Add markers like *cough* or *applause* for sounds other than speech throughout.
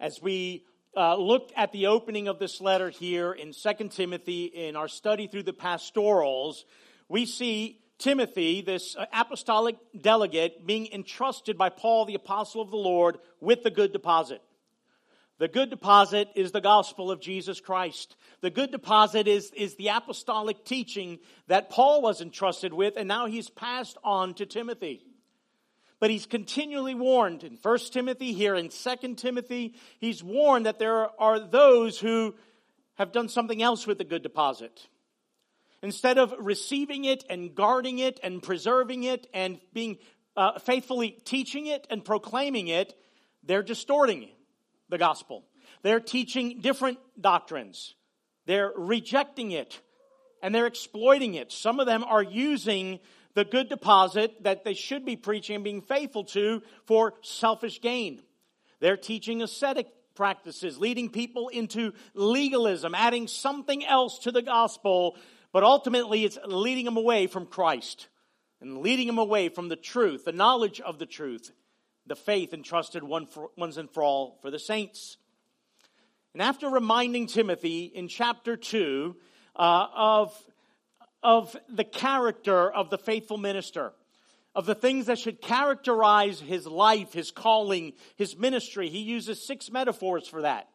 As we uh, look at the opening of this letter here in 2 Timothy in our study through the pastorals, we see Timothy, this uh, apostolic delegate, being entrusted by Paul, the apostle of the Lord, with the good deposit. The good deposit is the gospel of Jesus Christ. The good deposit is, is the apostolic teaching that Paul was entrusted with, and now he's passed on to Timothy. But he's continually warned in 1 Timothy here, in 2 Timothy, he's warned that there are those who have done something else with the good deposit. Instead of receiving it and guarding it and preserving it and being uh, faithfully teaching it and proclaiming it, they're distorting the gospel. They're teaching different doctrines. They're rejecting it and they're exploiting it. Some of them are using the good deposit that they should be preaching and being faithful to for selfish gain. They're teaching ascetic practices, leading people into legalism, adding something else to the gospel, but ultimately it's leading them away from Christ and leading them away from the truth, the knowledge of the truth, the faith entrusted one for, once and for all for the saints. And after reminding Timothy in chapter 2 uh, of, of the character of the faithful minister, of the things that should characterize his life, his calling, his ministry, he uses six metaphors for that.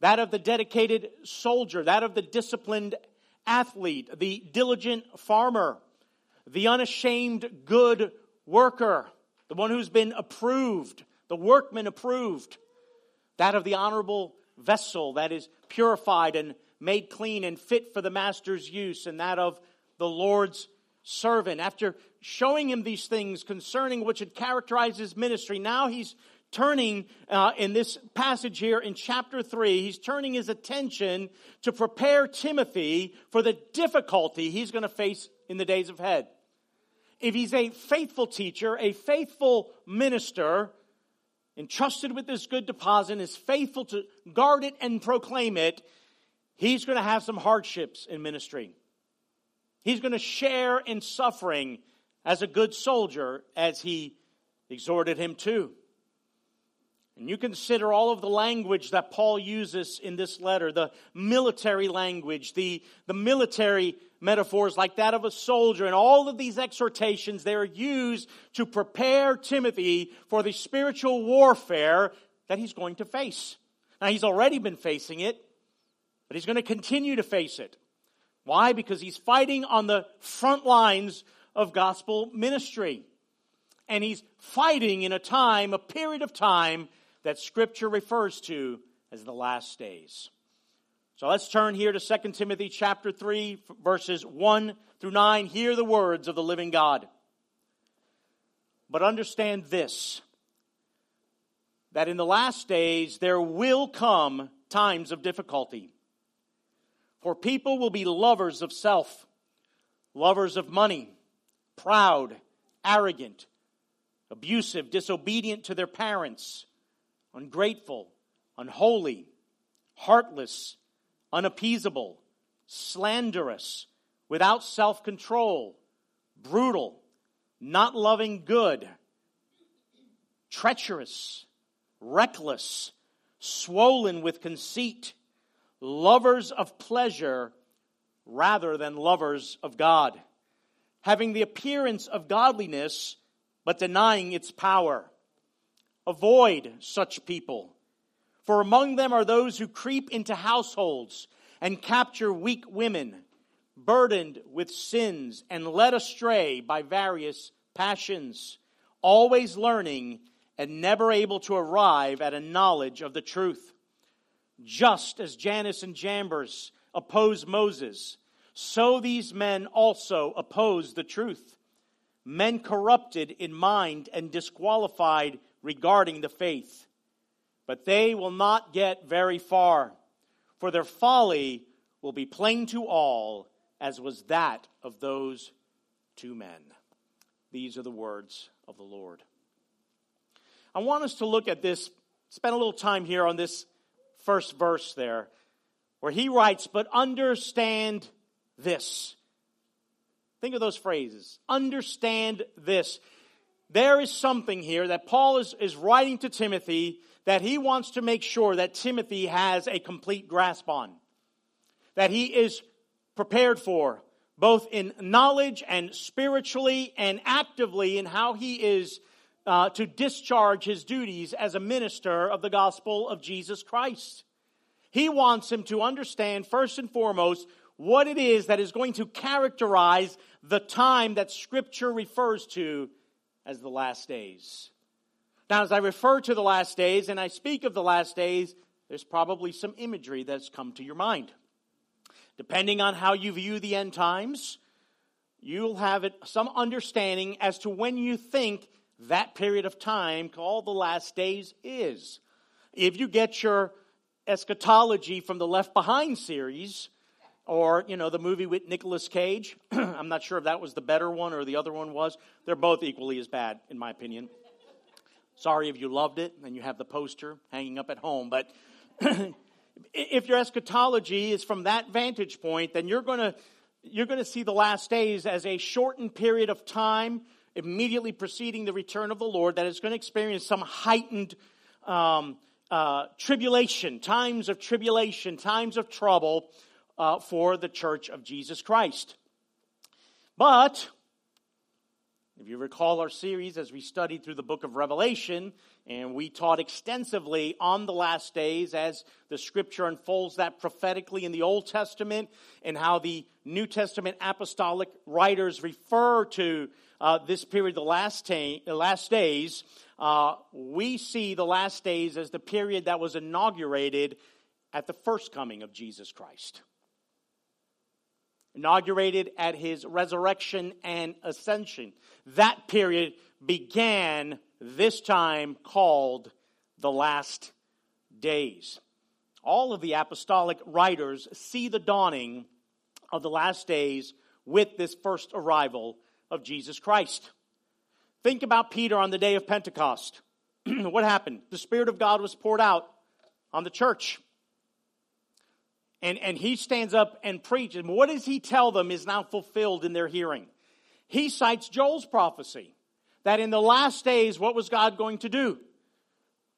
That of the dedicated soldier, that of the disciplined athlete, the diligent farmer, the unashamed good worker, the one who's been approved, the workman approved, that of the honorable vessel that is purified and made clean and fit for the master's use, and that of the Lord's servant. After showing him these things concerning which had characterized his ministry, now he's turning uh, in this passage here in chapter 3, he's turning his attention to prepare Timothy for the difficulty he's going to face in the days ahead if he's a faithful teacher, a faithful minister, entrusted with this good deposit, is faithful to guard it and proclaim it, he's going to have some hardships in ministry. He's going to share in suffering as a good soldier, as he exhorted him to. And you consider all of the language that Paul uses in this letter, the military language, the, the military metaphors like that of a soldier, and all of these exhortations, they are used to prepare Timothy for the spiritual warfare that he's going to face. Now, he's already been facing it, but he's going to continue to face it. Why? Because he's fighting on the front lines of gospel ministry. And he's fighting in a time, a period of time, that Scripture refers to as the last days. So let's turn here to 2 Timothy chapter 3, verses 1 through 9. Hear the words of the living God. But understand this that in the last days there will come times of difficulty. For people will be lovers of self, lovers of money, proud, arrogant, abusive, disobedient to their parents ungrateful, unholy, heartless, unappeasable, slanderous, without self control, brutal, not loving good, treacherous, reckless, swollen with conceit, lovers of pleasure rather than lovers of God, having the appearance of godliness but denying its power. Avoid such people. For among them are those who creep into households and capture weak women, burdened with sins and led astray by various passions, always learning and never able to arrive at a knowledge of the truth. Just as Jannes and Jambres oppose Moses, so these men also oppose the truth. Men corrupted in mind and disqualified regarding the faith. But they will not get very far, for their folly will be plain to all, as was that of those two men. These are the words of the Lord. I want us to look at this, spend a little time here on this first verse there, where he writes, But understand this. Think of those phrases. Understand this there is something here that Paul is, is writing to Timothy that he wants to make sure that Timothy has a complete grasp on, that he is prepared for, both in knowledge and spiritually and actively in how he is uh, to discharge his duties as a minister of the gospel of Jesus Christ. He wants him to understand, first and foremost, what it is that is going to characterize the time that Scripture refers to as the last days. Now, as I refer to the last days and I speak of the last days, there's probably some imagery that's come to your mind. Depending on how you view the end times, you'll have it, some understanding as to when you think that period of time called the last days is. If you get your eschatology from the Left Behind series, or you know the movie with Nicolas Cage. *clears throat* I'm not sure if that was the better one or the other one was. They're both equally as bad, in my opinion. Sorry if you loved it and you have the poster hanging up at home, but *clears throat* if your eschatology is from that vantage point, then you're going to you're going to see the last days as a shortened period of time immediately preceding the return of the Lord that is going to experience some heightened um, uh, tribulation, times of tribulation, times of trouble uh, for the church of Jesus Christ. But, if you recall our series as we studied through the book of Revelation, and we taught extensively on the last days as the scripture unfolds that prophetically in the Old Testament, and how the New Testament apostolic writers refer to uh, this period, the last, ta- the last days, uh, we see the last days as the period that was inaugurated at the first coming of Jesus Christ inaugurated at his resurrection and ascension. That period began this time called the last days. All of the apostolic writers see the dawning of the last days with this first arrival of Jesus Christ. Think about Peter on the day of Pentecost. *clears throat* what happened? The Spirit of God was poured out on the church. And, and he stands up and preaches. And what does he tell them is now fulfilled in their hearing? He cites Joel's prophecy that in the last days, what was God going to do?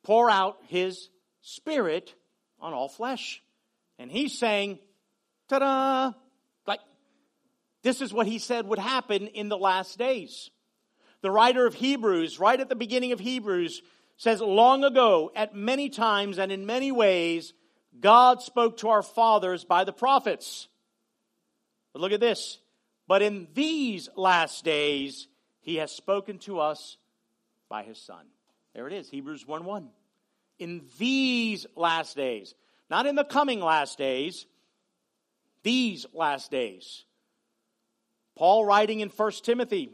Pour out his spirit on all flesh. And he's saying, ta da! This is what he said would happen in the last days. The writer of Hebrews, right at the beginning of Hebrews, says, Long ago, at many times and in many ways, God spoke to our fathers by the prophets. But look at this. But in these last days, he has spoken to us by his son. There it is, Hebrews 1 1. In these last days, not in the coming last days, these last days. Paul writing in 1 Timothy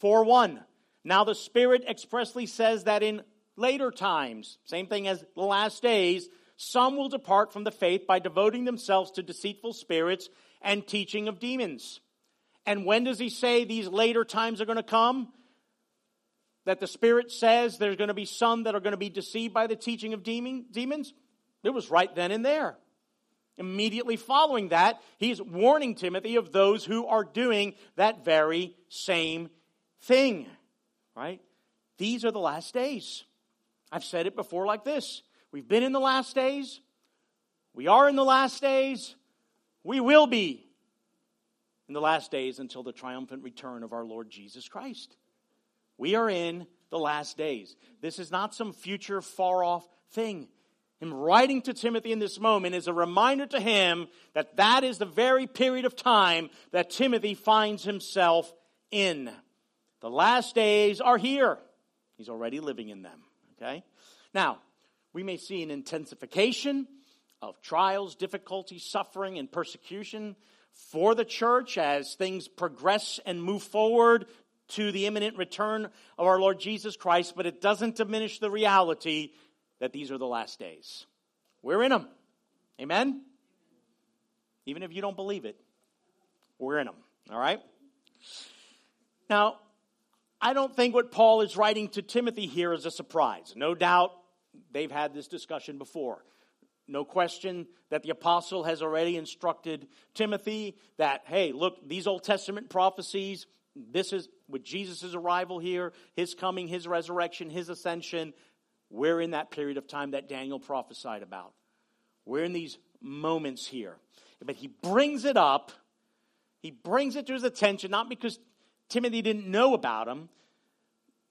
4 1. Now the Spirit expressly says that in later times, same thing as the last days, some will depart from the faith by devoting themselves to deceitful spirits and teaching of demons. And when does he say these later times are going to come? That the Spirit says there's going to be some that are going to be deceived by the teaching of demons? It was right then and there. Immediately following that, he's warning Timothy of those who are doing that very same thing. Right? These are the last days. I've said it before like this We've been in the last days. We are in the last days. We will be in the last days until the triumphant return of our Lord Jesus Christ. We are in the last days. This is not some future far off thing. Him writing to Timothy in this moment is a reminder to him that that is the very period of time that Timothy finds himself in. The last days are here. He's already living in them. Okay? Now, we may see an intensification of trials, difficulties, suffering, and persecution for the church as things progress and move forward to the imminent return of our Lord Jesus Christ, but it doesn't diminish the reality that these are the last days. We're in them. Amen? Even if you don't believe it, we're in them. All right? Now, I don't think what Paul is writing to Timothy here is a surprise. No doubt they've had this discussion before. No question that the apostle has already instructed Timothy that, hey, look, these Old Testament prophecies, this is with Jesus' arrival here, his coming, his resurrection, his ascension, We're in that period of time that Daniel prophesied about. We're in these moments here. But he brings it up. He brings it to his attention, not because Timothy didn't know about him,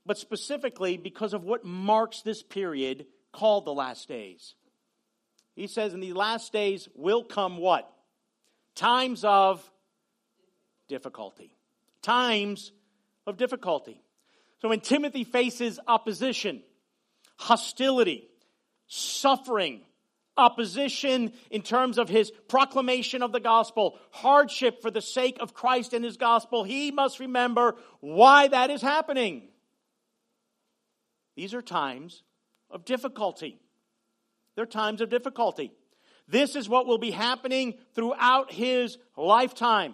but specifically because of what marks this period called the last days. He says, in the last days will come what? Times of difficulty. Times of difficulty. So when Timothy faces opposition, hostility, suffering, opposition in terms of his proclamation of the gospel, hardship for the sake of Christ and his gospel, he must remember why that is happening. These are times of difficulty. They're times of difficulty. This is what will be happening throughout his lifetime.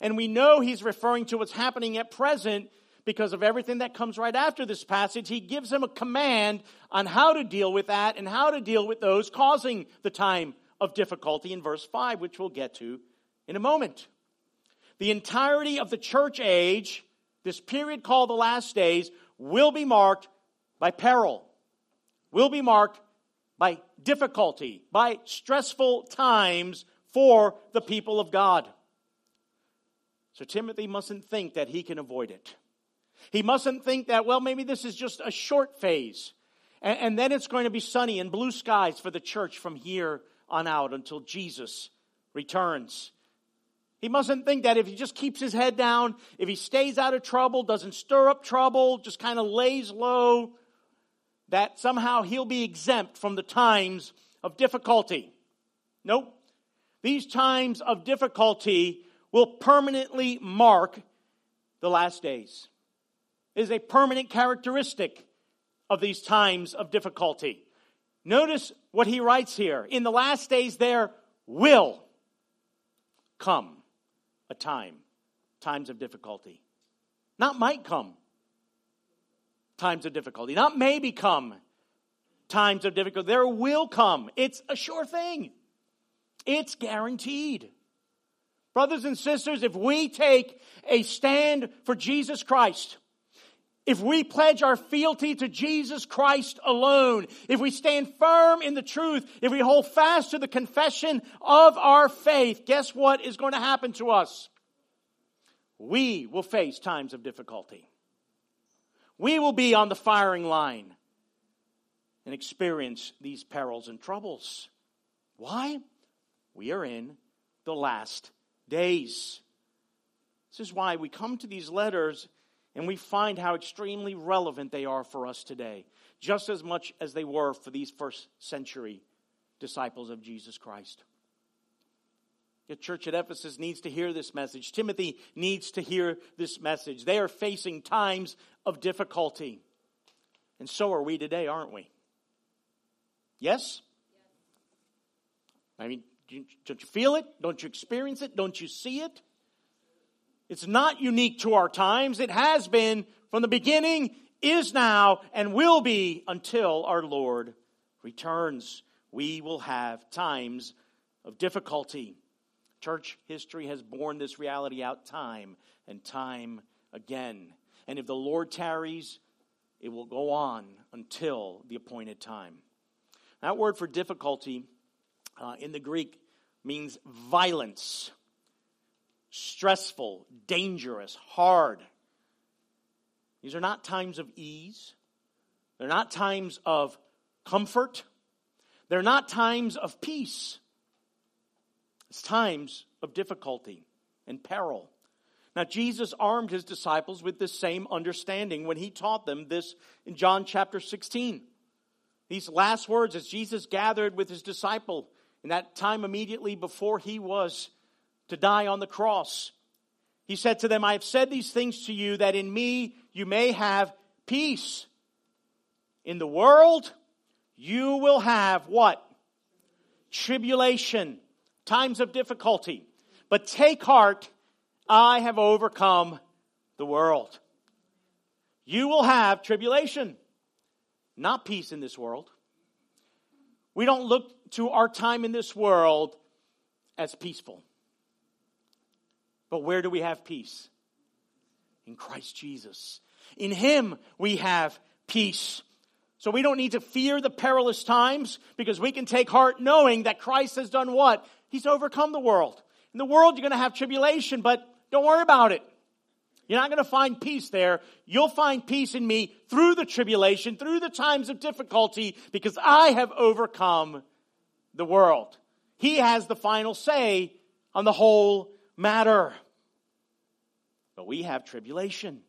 And we know he's referring to what's happening at present because of everything that comes right after this passage. He gives him a command on how to deal with that and how to deal with those causing the time of difficulty in verse 5, which we'll get to in a moment. The entirety of the church age, this period called the last days, will be marked by peril, will be marked by difficulty, by stressful times for the people of God. So Timothy mustn't think that he can avoid it. He mustn't think that, well, maybe this is just a short phase. And, and, then it's going to be sunny and blue skies for the church from here on out until Jesus returns. He mustn't think that if he just keeps his head down, if he stays out of trouble, doesn't stir up trouble, just kind of lays low, that somehow he'll be exempt from the times of difficulty. Nope. These times of difficulty will permanently mark the last days. Is a permanent characteristic of these times of difficulty. Notice what he writes here. In the last days, there will come a time, times of difficulty. Not might come, times of difficulty. Not maybe come, times of difficulty. There will come. It's a sure thing, it's guaranteed. Brothers and sisters, if we take a stand for Jesus Christ, if we pledge our fealty to Jesus Christ alone, if we stand firm in the truth, if we hold fast to the confession of our faith, guess what is going to happen to us? We will face times of difficulty. We will be on the firing line and experience these perils and troubles. Why? We are in the last days. This is why we come to these letters and we find how extremely relevant they are for us today, just as much as they were for these first century disciples of Jesus Christ. The church at Ephesus needs to hear this message. Timothy needs to hear this message. They are facing times of difficulty. And so are we today, aren't we? Yes? I mean, don't you feel it? Don't you experience it? Don't you see it? It's not unique to our times. It has been from the beginning, is now, and will be until our Lord returns. We will have times of difficulty. Church history has borne this reality out time and time again. And if the Lord tarries, it will go on until the appointed time. That word for difficulty uh, in the Greek means violence, stressful, dangerous, hard. These are not times of ease. They're not times of comfort. They're not times of peace. It's times of difficulty and peril. Now, Jesus armed his disciples with this same understanding when he taught them this in John chapter 16. These last words, as Jesus gathered with his disciple in that time immediately before he was to die on the cross. He said to them, I have said these things to you that in me you may have peace. In the world, you will have what? Tribulation, times of difficulty. But take heart, I have overcome the world. You will have tribulation, not peace in this world. We don't look to our time in this world as peaceful. But where do we have peace? In Christ Jesus. In Him we have peace. So we don't need to fear the perilous times because we can take heart knowing that Christ has done what? He's overcome the world. In the world, you're going to have tribulation, but don't worry about it. You're not going to find peace there. You'll find peace in me through the tribulation, through the times of difficulty, because I have overcome the world. He has the final say on the whole matter. But we have tribulation.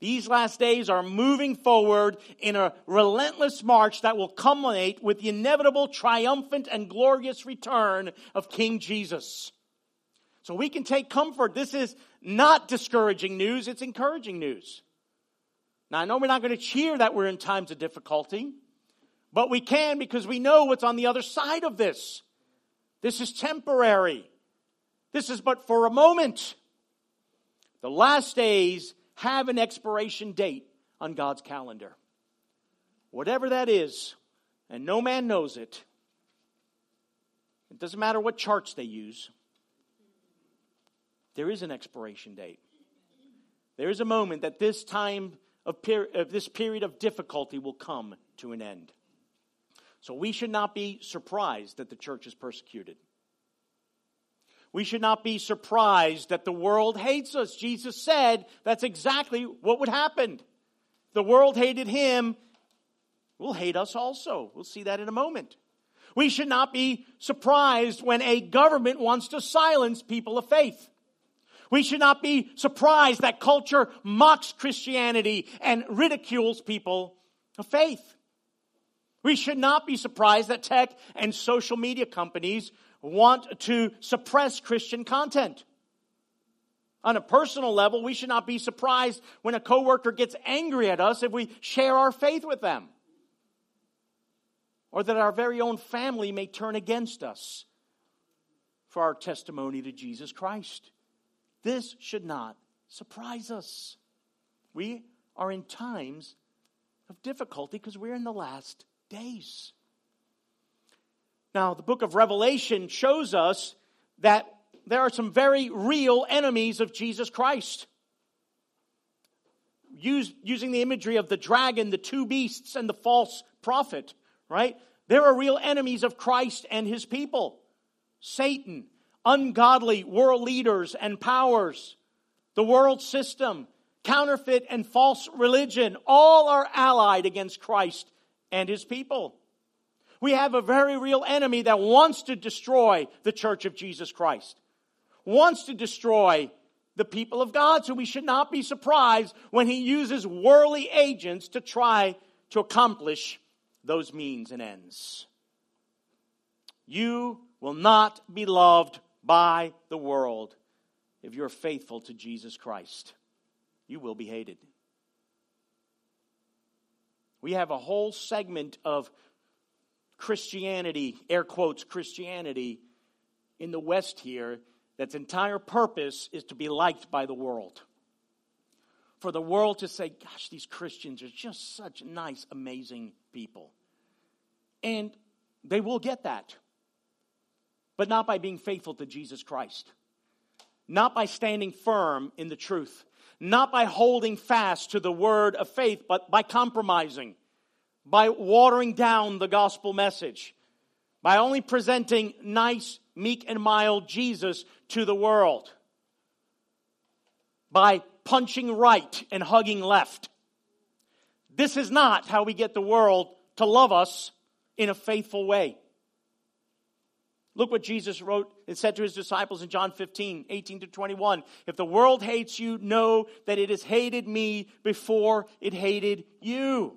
These last days are moving forward in a relentless march that will culminate with the inevitable triumphant and glorious return of King Jesus. So we can take comfort. This is not discouraging news, it's encouraging news. Now, I know we're not going to cheer that we're in times of difficulty, but we can because we know what's on the other side of this. This is temporary. This is but for a moment. The last days have an expiration date on God's calendar. Whatever that is, and no man knows it. It doesn't matter what charts they use. There is an expiration date. There is a moment that this time of, per- of this period of difficulty will come to an end. So we should not be surprised that the church is persecuted. We should not be surprised that the world hates us. Jesus said that's exactly what would happen. The world hated him, will hate us also. We'll see that in a moment. We should not be surprised when a government wants to silence people of faith. We should not be surprised that culture mocks Christianity and ridicules people of faith. We should not be surprised that tech and social media companies want to suppress Christian content. On a personal level, we should not be surprised when a coworker gets angry at us if we share our faith with them. Or that our very own family may turn against us for our testimony to Jesus Christ. This should not surprise us. We are in times of difficulty because we're in the last days. Now, the book of Revelation shows us that there are some very real enemies of Jesus Christ. Use, using the imagery of the dragon, the two beasts, and the false prophet, right? There are real enemies of Christ and his people Satan, ungodly world leaders and powers, the world system, counterfeit and false religion, all are allied against Christ and his people. We have a very real enemy that wants to destroy the church of Jesus Christ, wants to destroy the people of God. So we should not be surprised when he uses worldly agents to try to accomplish those means and ends. You will not be loved by the world if you're faithful to Jesus Christ. You will be hated. We have a whole segment of Christianity, air quotes, Christianity in the West here, that's entire purpose is to be liked by the world. For the world to say, gosh, these Christians are just such nice, amazing people. And they will get that but not by being faithful to Jesus Christ, not by standing firm in the truth, not by holding fast to the word of faith, but by compromising, by watering down the gospel message, by only presenting nice, meek, and mild Jesus to the world, by punching right and hugging left. This is not how we get the world to love us in a faithful way. Look what Jesus wrote and said to his disciples in John 15, 18 to 21. If the world hates you, know that it has hated me before it hated you.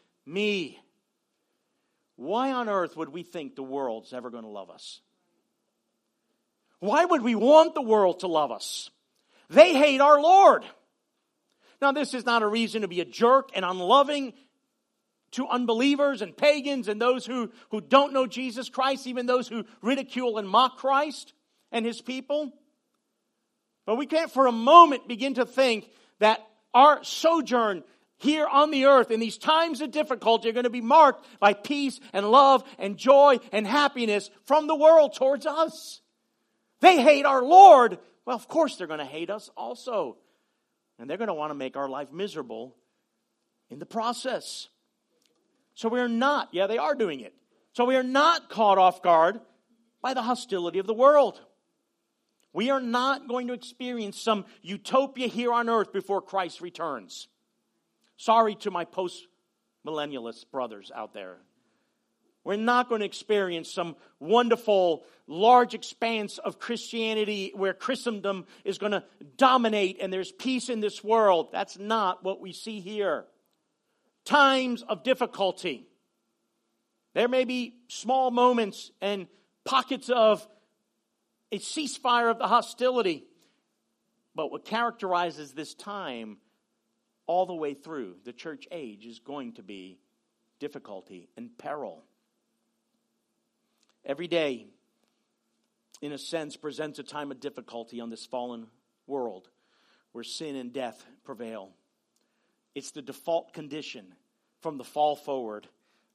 me. Why on earth would we think the world's ever going to love us? Why would we want the world to love us? They hate our Lord. Now, this is not a reason to be a jerk and unloving. to unbelievers and pagans and those who, who don't know Jesus Christ, even those who ridicule and mock Christ and his people. But we can't for a moment begin to think that our sojourn here on the earth in these times of difficulty are going to be marked by peace and love and joy and happiness from the world towards us. They hate our Lord. Well, of course they're going to hate us also. And they're going to want to make our life miserable in the process. So we are not, yeah, they are doing it. So we are not caught off guard by the hostility of the world. We are not going to experience some utopia here on earth before Christ returns. Sorry to my post millennialist brothers out there. We're not going to experience some wonderful, large expanse of Christianity where Christendom is going to dominate and there's peace in this world. That's not what we see here. Times of difficulty. There may be small moments and pockets of a ceasefire of the hostility. But what characterizes this time all the way through the church age is going to be difficulty and peril. Every day, in a sense, presents a time of difficulty on this fallen world where sin and death prevail. It's the default condition from the fall forward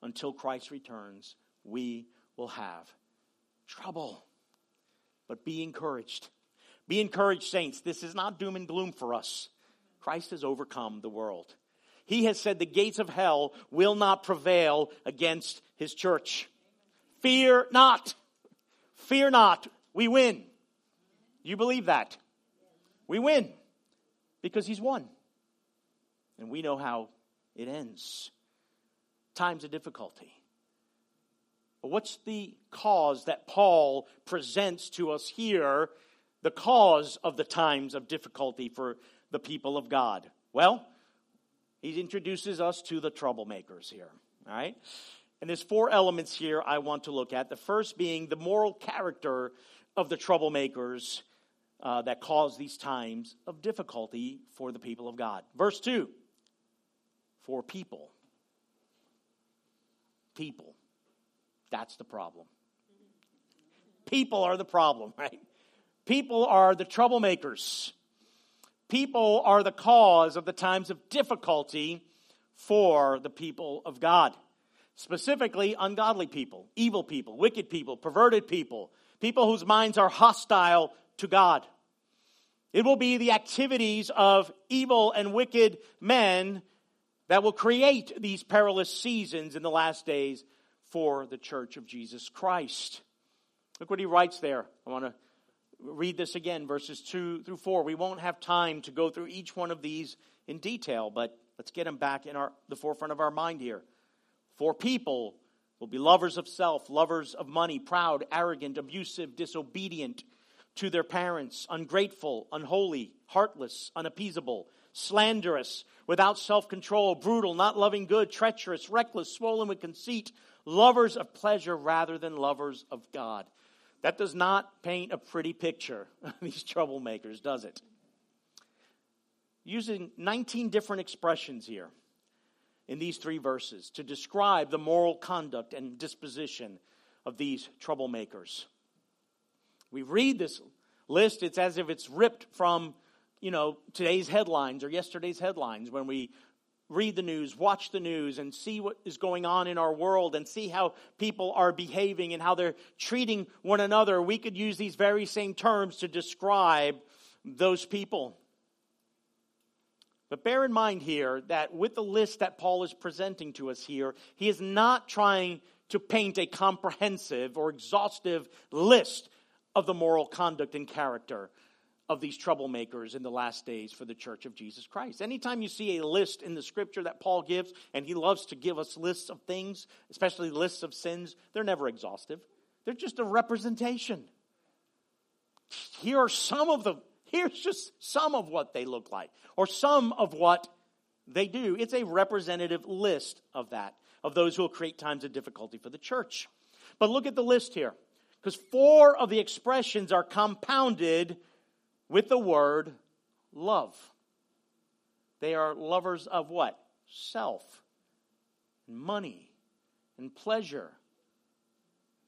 until Christ returns. We will have trouble. But be encouraged. Be encouraged, saints. This is not doom and gloom for us. Christ has overcome the world. He has said the gates of hell will not prevail against his church. Fear not. Fear not. We win. You believe that? We win because he's won. And we know how it ends. Times of difficulty. But what's the cause that Paul presents to us here? The cause of the times of difficulty for the people of God? Well, he introduces us to the troublemakers here. All right? And there's four elements here I want to look at. The first being the moral character of the troublemakers uh, that cause these times of difficulty for the people of God. Verse 2 For people. People. That's the problem. People are the problem, *laughs* right? People are the troublemakers. People are the cause of the times of difficulty for the people of God. Specifically, ungodly people, evil people, wicked people, perverted people, people whose minds are hostile to God. It will be the activities of evil and wicked men that will create these perilous seasons in the last days for the church of Jesus Christ. Look what he writes there. I want to read this again, verses 2 through 4. We won't have time to go through each one of these in detail, but let's get them back in our, the forefront of our mind here. For people will be lovers of self, lovers of money, proud, arrogant, abusive, disobedient to their parents, ungrateful, unholy, heartless, unappeasable, slanderous, without self control, brutal, not loving good, treacherous, reckless, swollen with conceit, lovers of pleasure rather than lovers of God. That does not paint a pretty picture of *laughs* these troublemakers, does it? Using 19 different expressions here in these three verses to describe the moral conduct and disposition of these troublemakers. We read this list, it's as if it's ripped from, you know, today's headlines or yesterday's headlines when we read the news, watch the news, and see what is going on in our world and see how people are behaving and how they're treating one another, we could use these very same terms to describe those people. But bear in mind here that with the list that Paul is presenting to us here, he is not trying to paint a comprehensive or exhaustive list of the moral conduct and character of these troublemakers in the last days for the church of Jesus Christ. Anytime you see a list in the scripture that Paul gives, and he loves to give us lists of things, especially lists of sins, they're never exhaustive. They're just a representation. Here are some of the, here's just some of what they look like, or some of what they do. It's a representative list of that, of those who will create times of difficulty for the church. But look at the list here, because four of the expressions are compounded with the word love. They are lovers of what? Self. money and pleasure,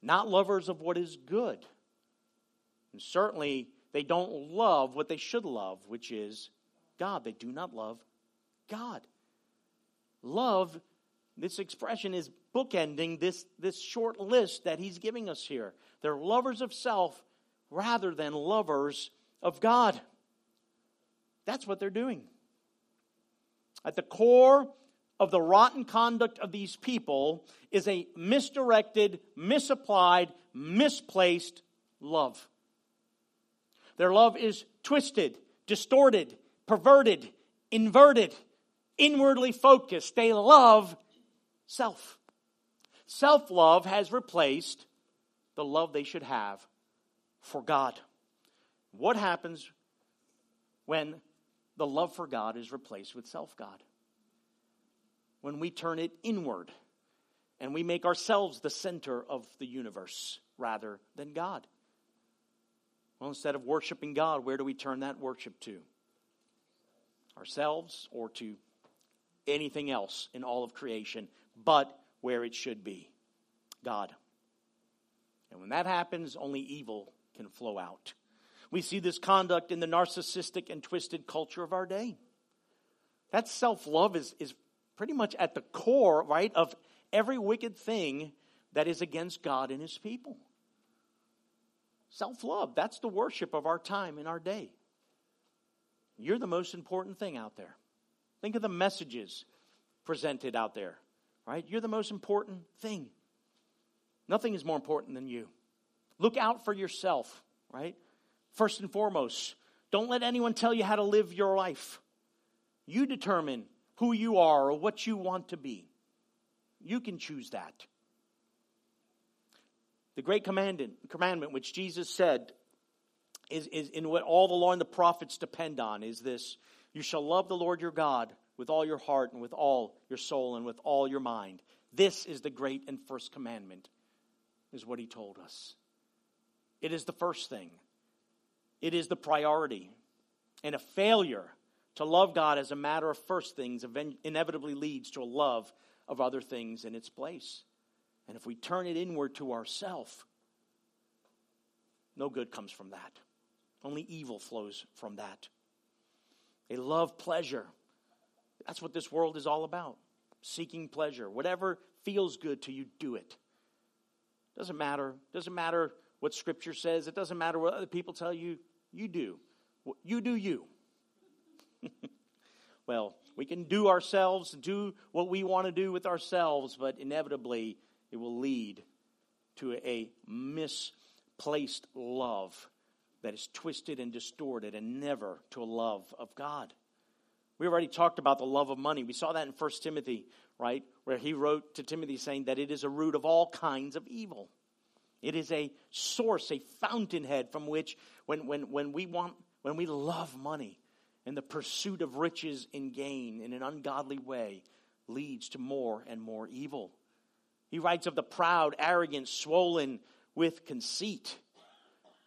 not lovers of what is good. And certainly, they don't love what they should love, which is God. They do not love God. Love, this expression is bookending this, this short list that he's giving us here. They're lovers of self rather than lovers of God. That's what they're doing. At the core of the rotten conduct of these people is a misdirected, misapplied, misplaced love. Their love is twisted, distorted, perverted, inverted, inwardly focused. They love self. Self love has replaced the love they should have for God. What happens when the love for God is replaced with self God? When we turn it inward and we make ourselves the center of the universe rather than God. Well, instead of worshiping God, where do we turn that worship to? Ourselves or to anything else in all of creation but where it should be God. And when that happens, only evil can flow out. We see this conduct in the narcissistic and twisted culture of our day. That self love is, is pretty much at the core, right, of every wicked thing that is against God and His people. Self love, that's the worship of our time in our day. You're the most important thing out there. Think of the messages presented out there, right? You're the most important thing. Nothing is more important than you. Look out for yourself, right? First and foremost, don't let anyone tell you how to live your life. You determine who you are or what you want to be. You can choose that. The great commandment, commandment which Jesus said is, is in what all the law and the prophets depend on is this you shall love the Lord your God with all your heart and with all your soul and with all your mind. This is the great and first commandment, is what he told us. It is the first thing, it is the priority. And a failure to love God as a matter of first things inevitably leads to a love of other things in its place. And if we turn it inward to ourself, no good comes from that. Only evil flows from that. They love pleasure. That's what this world is all about seeking pleasure. Whatever feels good to you, do it. Doesn't matter. Doesn't matter what Scripture says. It doesn't matter what other people tell you. You do. You do you. *laughs* well, we can do ourselves, do what we want to do with ourselves, but inevitably it will lead to a misplaced love that is twisted and distorted and never to a love of God. We already talked about the love of money. We saw that in 1 Timothy, right? Where he wrote to Timothy saying that it is a root of all kinds of evil. It is a source, a fountainhead from which, when, when, when we want, when we love money and the pursuit of riches and gain in an ungodly way, leads to more and more evil. He writes of the proud, arrogant, swollen with conceit.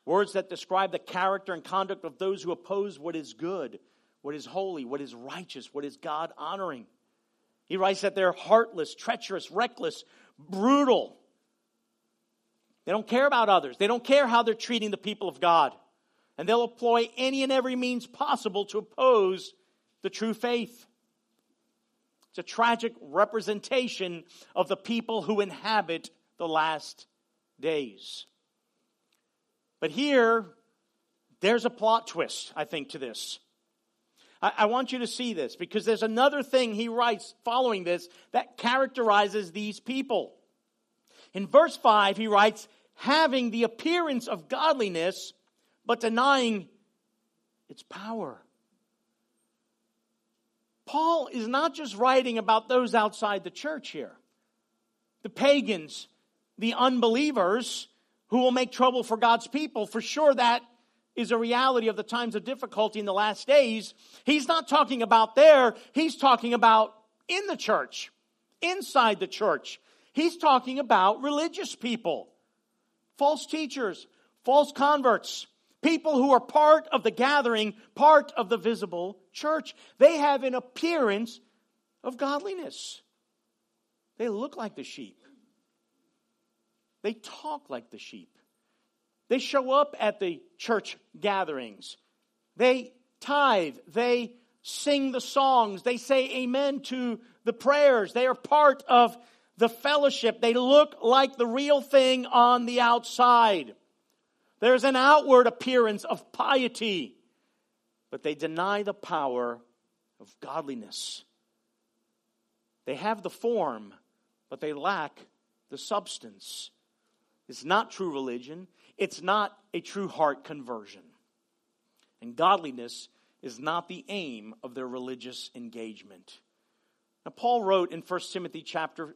Words that describe the character and conduct of those who oppose what is good, what is holy, what is righteous, what is God honoring. He writes that they're heartless, treacherous, reckless, brutal. They don't care about others. They don't care how they're treating the people of God. And they'll employ any and every means possible to oppose the true faith. It's a tragic representation of the people who inhabit the last days. But here, there's a plot twist, I think, to this. I, I want you to see this because there's another thing he writes following this that characterizes these people. In verse 5, he writes, having the appearance of godliness, but denying its power. Paul is not just writing about those outside the church here, the pagans, the unbelievers who will make trouble for God's people. For sure, that is a reality of the times of difficulty in the last days. He's not talking about there, he's talking about in the church, inside the church. He's talking about religious people, false teachers, false converts, people who are part of the gathering, part of the visible church. They have an appearance of godliness. They look like the sheep. They talk like the sheep. They show up at the church gatherings. They tithe. They sing the songs. They say amen to the prayers. They are part of the fellowship. They look like the real thing on the outside. There's an outward appearance of piety, but they deny the power of godliness. They have the form, but they lack the substance. It's not true religion. It's not a true heart conversion. And godliness is not the aim of their religious engagement. Now, Paul wrote in 1 Timothy chapter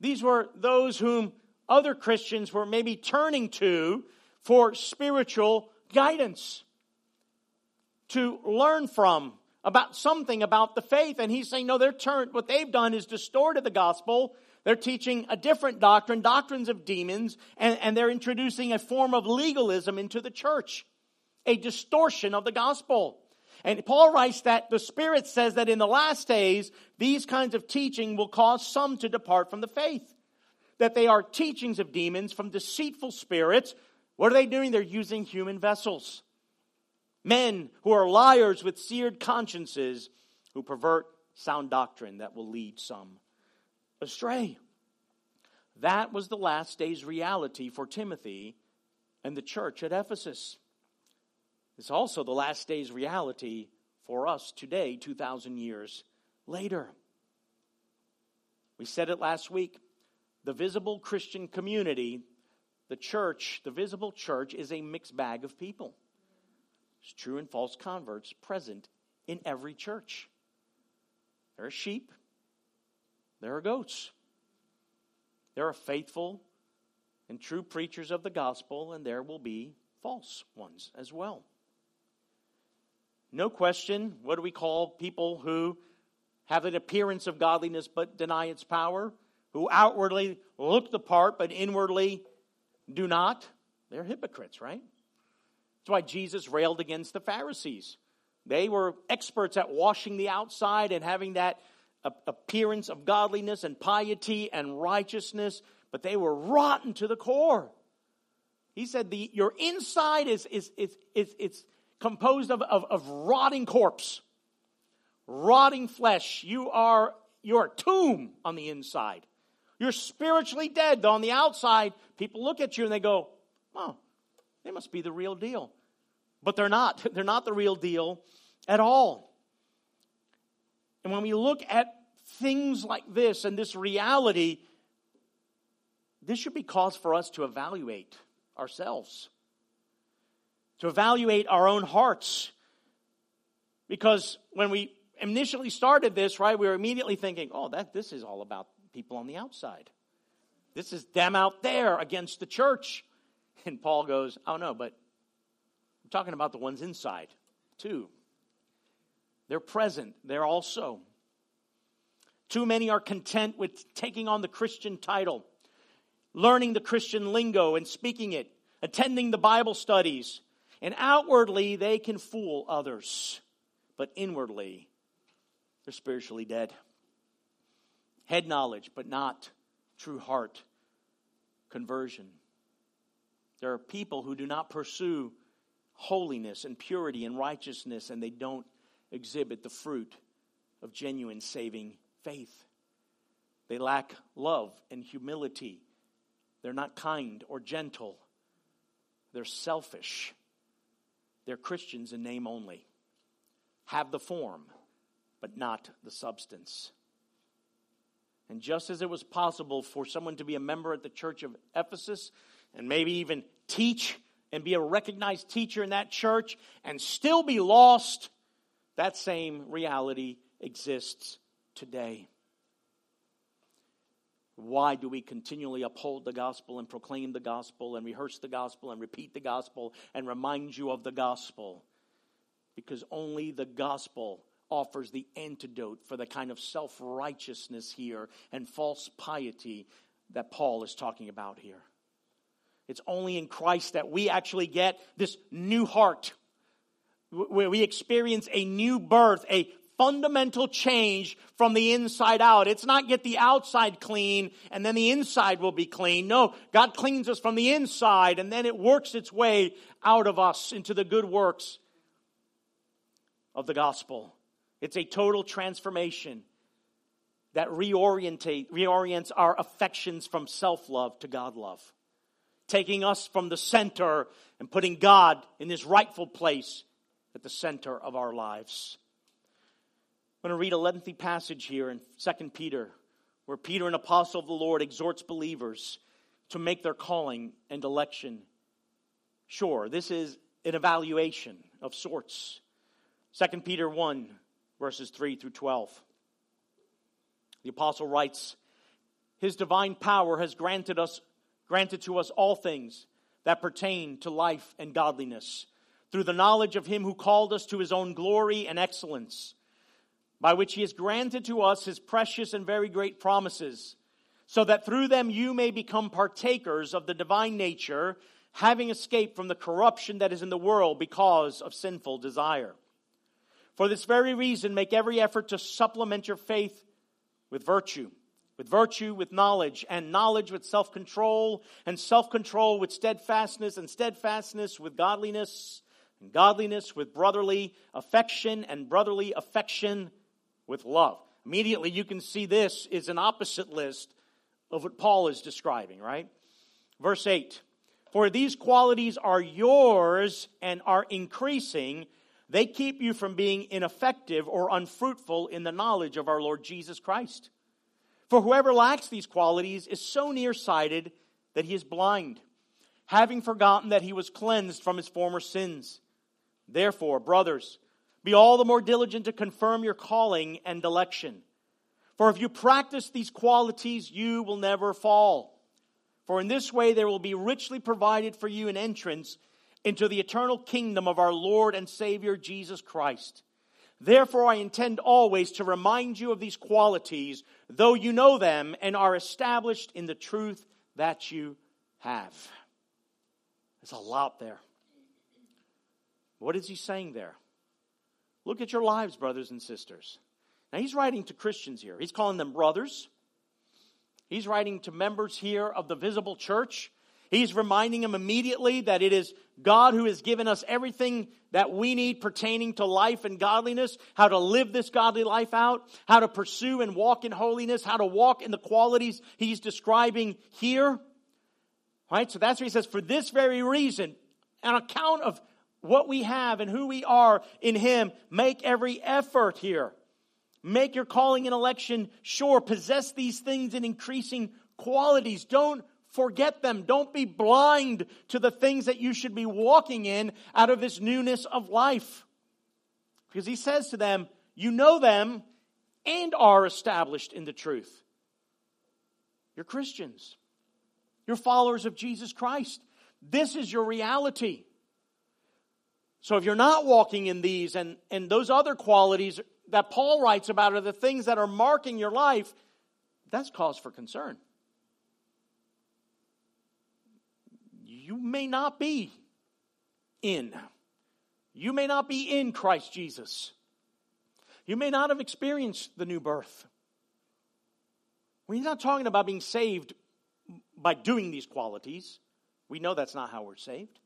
These were those whom other Christians were maybe turning to for spiritual guidance, to learn from about something about the faith. And he's saying, no, they're turned, what they've done is distorted the gospel. They're teaching a different doctrine, doctrines of demons, and, and they're introducing a form of legalism into the church, a distortion of the gospel. And Paul writes that the Spirit says that in the last days, these kinds of teaching will cause some to depart from the faith. That they are teachings of demons from deceitful spirits. What are they doing? They're using human vessels. Men who are liars with seared consciences who pervert sound doctrine that will lead some astray. That was the last day's reality for Timothy and the church at Ephesus. It's also the last day's reality for us today, 2,000 years later. We said it last week. The visible Christian community, the church, the visible church, is a mixed bag of people. It's true and false converts present in every church. There are sheep, there are goats. There are faithful and true preachers of the gospel, and there will be false ones as well. No question, what do we call people who have an appearance of godliness but deny its power? Who outwardly look the part but inwardly do not? They're hypocrites, right? That's why Jesus railed against the Pharisees. They were experts at washing the outside and having that appearance of godliness and piety and righteousness, but they were rotten to the core. He said, the, Your inside is, is, is, is, is composed of, of, of rotting corpse, rotting flesh. You are you're a tomb on the inside. You're spiritually dead. Though On the outside, people look at you and they go, oh, they must be the real deal. But they're not. *laughs* They're not the real deal at all. And when we look at things like this and this reality, this should be cause for us to evaluate ourselves to evaluate our own hearts. Because when we initially started this, right, we were immediately thinking, oh, that this is all about people on the outside. This is them out there against the church. *laughs* And Paul goes, oh no, but I'm talking about the ones inside too. They're present, they're also. Too many are content with taking on the Christian title, learning the Christian lingo and speaking it, attending the Bible studies, and outwardly, they can fool others, but inwardly, they're spiritually dead. Head knowledge, but not true heart conversion. There are people who do not pursue holiness and purity and righteousness, and they don't exhibit the fruit of genuine saving faith. They lack love and humility. They're not kind or gentle. They're selfish. They're Christians in name only, have the form, but not the substance. And just as it was possible for someone to be a member at the church of Ephesus and maybe even teach and be a recognized teacher in that church and still be lost, that same reality exists today. Why do we continually uphold the gospel and proclaim the gospel and rehearse the gospel and repeat the gospel and remind you of the gospel? Because only the gospel offers the antidote for the kind of self righteousness here and false piety that Paul is talking about here. It's only in Christ that we actually get this new heart, where we experience a new birth, a fundamental change from the inside out. It's not get the outside clean and then the inside will be clean. No, God cleans us from the inside and then it works its way out of us into the good works of the gospel. It's a total transformation that reorientate, reorients our affections from self love to God love, taking us from the center and putting God in his rightful place at the center of our lives. I'm going to read a lengthy passage here in 2 Peter, where Peter, an apostle of the Lord, exhorts believers to make their calling and election sure. This is an evaluation of sorts. 2 Peter 1, verses 3 through 12. The apostle writes, His divine power has granted us granted to us all things that pertain to life and godliness through the knowledge of him who called us to his own glory and excellence by which he has granted to us his precious and very great promises, so that through them you may become partakers of the divine nature, having escaped from the corruption that is in the world because of sinful desire. For this very reason, make every effort to supplement your faith with virtue, with virtue with knowledge, and knowledge with self control, and self control with steadfastness, and steadfastness with godliness, and godliness with brotherly affection, and brotherly affection with love. Immediately, you can see this is an opposite list of what Paul is describing, right? Verse 8 For these qualities are yours and are increasing. They keep you from being ineffective or unfruitful in the knowledge of our Lord Jesus Christ. For whoever lacks these qualities is so nearsighted that he is blind, having forgotten that he was cleansed from his former sins. Therefore, brothers, be all the more diligent to confirm your calling and election. For if you practice these qualities, you will never fall. For in this way there will be richly provided for you an entrance into the eternal kingdom of our Lord and Savior Jesus Christ. Therefore, I intend always to remind you of these qualities, though you know them and are established in the truth that you have. There's a lot there. What is he saying there? Look at your lives, brothers and sisters. Now, he's writing to Christians here. He's calling them brothers. He's writing to members here of the visible church. He's reminding them immediately that it is God who has given us everything that we need pertaining to life and godliness, how to live this godly life out, how to pursue and walk in holiness, how to walk in the qualities he's describing here. Right? So that's what he says. For this very reason, on account of what we have and who we are in Him. Make every effort here. Make your calling and election sure. Possess these things in increasing qualities. Don't forget them. Don't be blind to the things that you should be walking in out of this newness of life. Because He says to them, You know them and are established in the truth. You're Christians. You're followers of Jesus Christ. This is your reality. So if you're not walking in these and, and those other qualities that Paul writes about are the things that are marking your life, that's cause for concern. You may not be in. You may not be in Christ Jesus. You may not have experienced the new birth. We're not talking about being saved by doing these qualities. We know that's not how we're saved.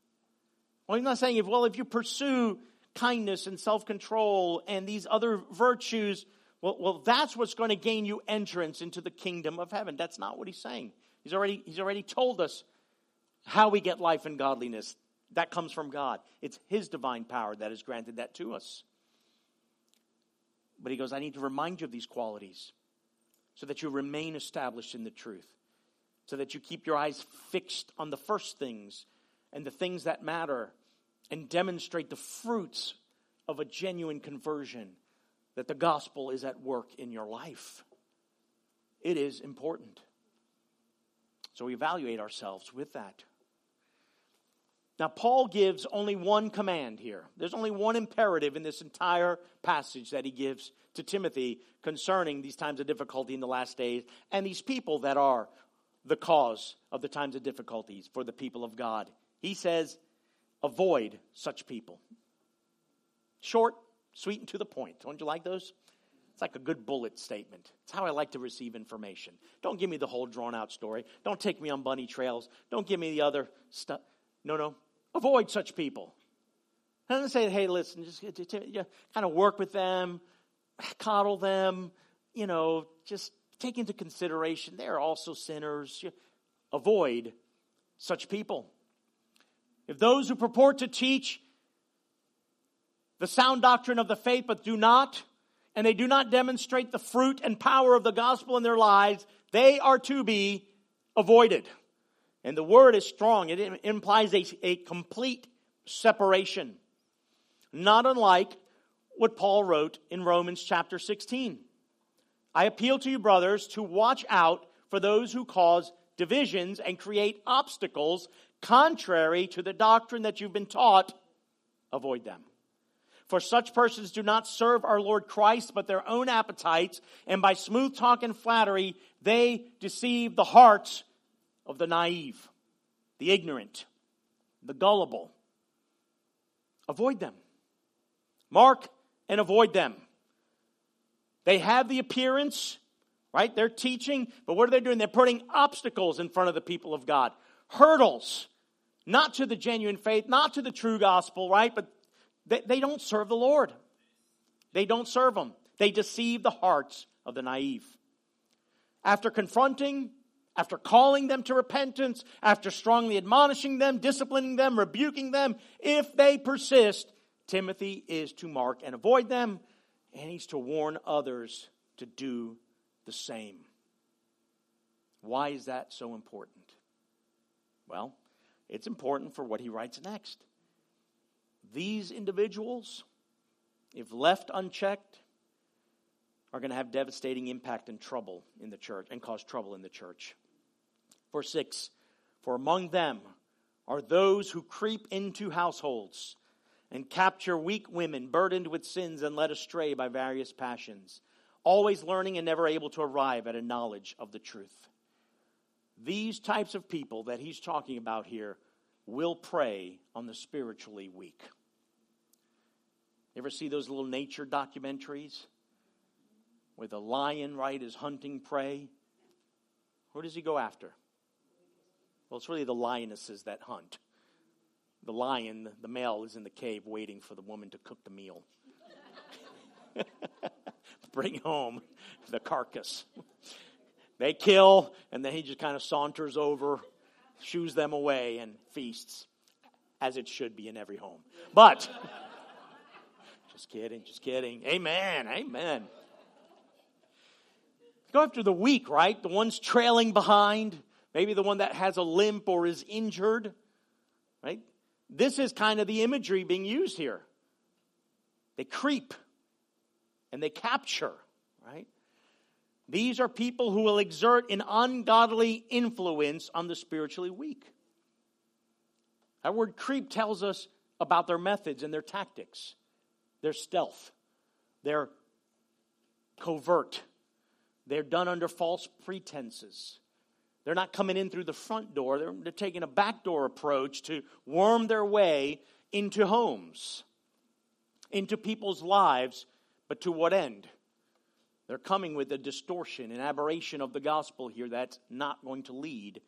Well, he's not saying if, well, if you pursue kindness and self control and these other virtues, well, well, that's what's going to gain you entrance into the kingdom of heaven. That's not what he's saying. He's already, he's already told us how we get life and godliness. That comes from God. It's his divine power that has granted that to us. But he goes, I need to remind you of these qualities so that you remain established in the truth, so that you keep your eyes fixed on the first things and the things that matter and demonstrate the fruits of a genuine conversion that the gospel is at work in your life. It is important. So we evaluate ourselves with that. Now, Paul gives only one command here. There's only one imperative in this entire passage that he gives to Timothy concerning these times of difficulty in the last days and these people that are the cause of the times of difficulties for the people of God. He says, avoid such people. Short, sweet, and to the point. Don't you like those? It's like a good bullet statement. It's how I like to receive information. Don't give me the whole drawn out story. Don't take me on bunny trails. Don't give me the other stuff. No, no. Avoid such people. I don't say, hey, listen, just, just kind of work with them, coddle them, you know, just take into consideration they're also sinners. Avoid such people. If those who purport to teach the sound doctrine of the faith but do not, and they do not demonstrate the fruit and power of the gospel in their lives, they are to be avoided. And the word is strong, it implies a, a complete separation, not unlike what Paul wrote in Romans chapter 16. I appeal to you, brothers, to watch out for those who cause divisions and create obstacles contrary to the doctrine that you've been taught. Avoid them. For such persons do not serve our Lord Christ, but their own appetites, and by smooth talk and flattery, they deceive the hearts of the naive, the ignorant, the gullible. Avoid them. Mark and avoid them. They have the appearance, right? They're teaching, but what are they doing? They're putting obstacles in front of the people of God, hurdles, not to the genuine faith, not to the true gospel, right? But they, they don't serve the Lord. They don't serve Him. They deceive the hearts of the naive. After confronting, after calling them to repentance, after strongly admonishing them, disciplining them, rebuking them, if they persist, Timothy is to mark and avoid them, and he's to warn others to do the same. Why is that so important? Well, it's important for what he writes next. These individuals, if left unchecked, are going to have devastating impact and trouble in the church and cause trouble in the church. Verse 6 For among them are those who creep into households and capture weak women burdened with sins and led astray by various passions, always learning and never able to arrive at a knowledge of the truth. These types of people that he's talking about here will prey on the spiritually weak. You ever see those little nature documentaries where the lion, right, is hunting prey? Who does he go after? Well, it's really the lionesses that hunt. The lion, the male, is in the cave waiting for the woman to cook the meal. *laughs* Bring home the carcass. They kill, and then he just kind of saunters over, shoos them away, and feasts, as it should be in every home. But. *laughs* Just kidding, just kidding. Amen, amen. Go after the weak, right? The ones trailing behind, maybe the one that has a limp or is injured, right? This is kind of the imagery being used here. They creep and they capture? These are people who will exert an ungodly influence on the spiritually weak. That word creep tells us about their methods and their tactics. They're stealth. They're covert. They're done under false pretenses. They're not coming in through the front door, they're, they're taking a backdoor approach to worm their way into homes, into people's lives, but to what end? They're coming with a distortion, an aberration of the gospel here that's not going to lead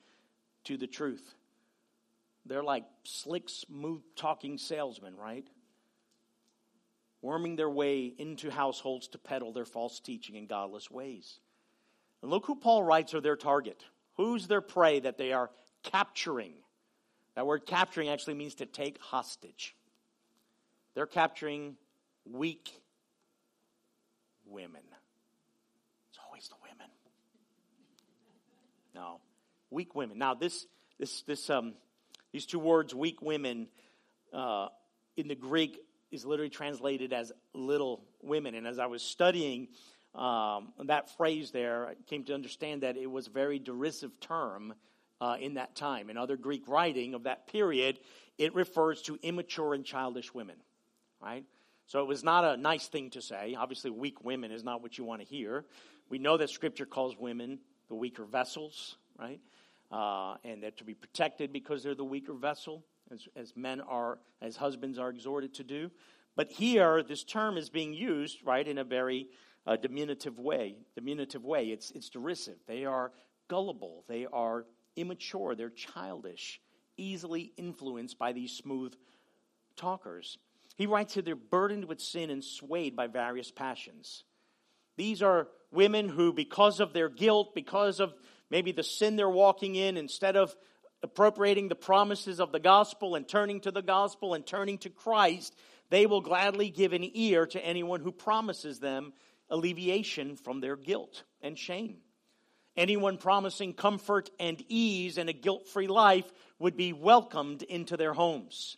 to the truth. They're like slick, smooth talking salesmen, right? worming their way into households to peddle their false teaching and godless ways. And look who Paul writes are their target. Who's their prey that they are capturing? That word capturing actually means to take hostage. They're capturing weak women. It's always the women. No, weak women. Now, this, this, this, um, these two words, weak women, uh, in the Greek is literally translated as little women. And as I was studying um, that phrase there, I came to understand that it was a very derisive term uh, in that time. In other Greek writing of that period, it refers to immature and childish women, right? So it was not a nice thing to say. Obviously, weak women is not what you want to hear. We know that Scripture calls women the weaker vessels, right? Uh, and they're to be protected because they're the weaker vessel, as, as men are, as husbands are exhorted to do. But here, this term is being used, right, in a very uh, diminutive way. Diminutive way. It's, it's derisive. They are gullible. They are immature. They're childish, easily influenced by these smooth talkers. He writes here they're burdened with sin and swayed by various passions. These are women who, because of their guilt, because of maybe the sin they're walking in, instead of appropriating the promises of the gospel and turning to the gospel and turning to Christ, they will gladly give an ear to anyone who promises them alleviation from their guilt and shame. Anyone promising comfort and ease and a guilt free life would be welcomed into their homes.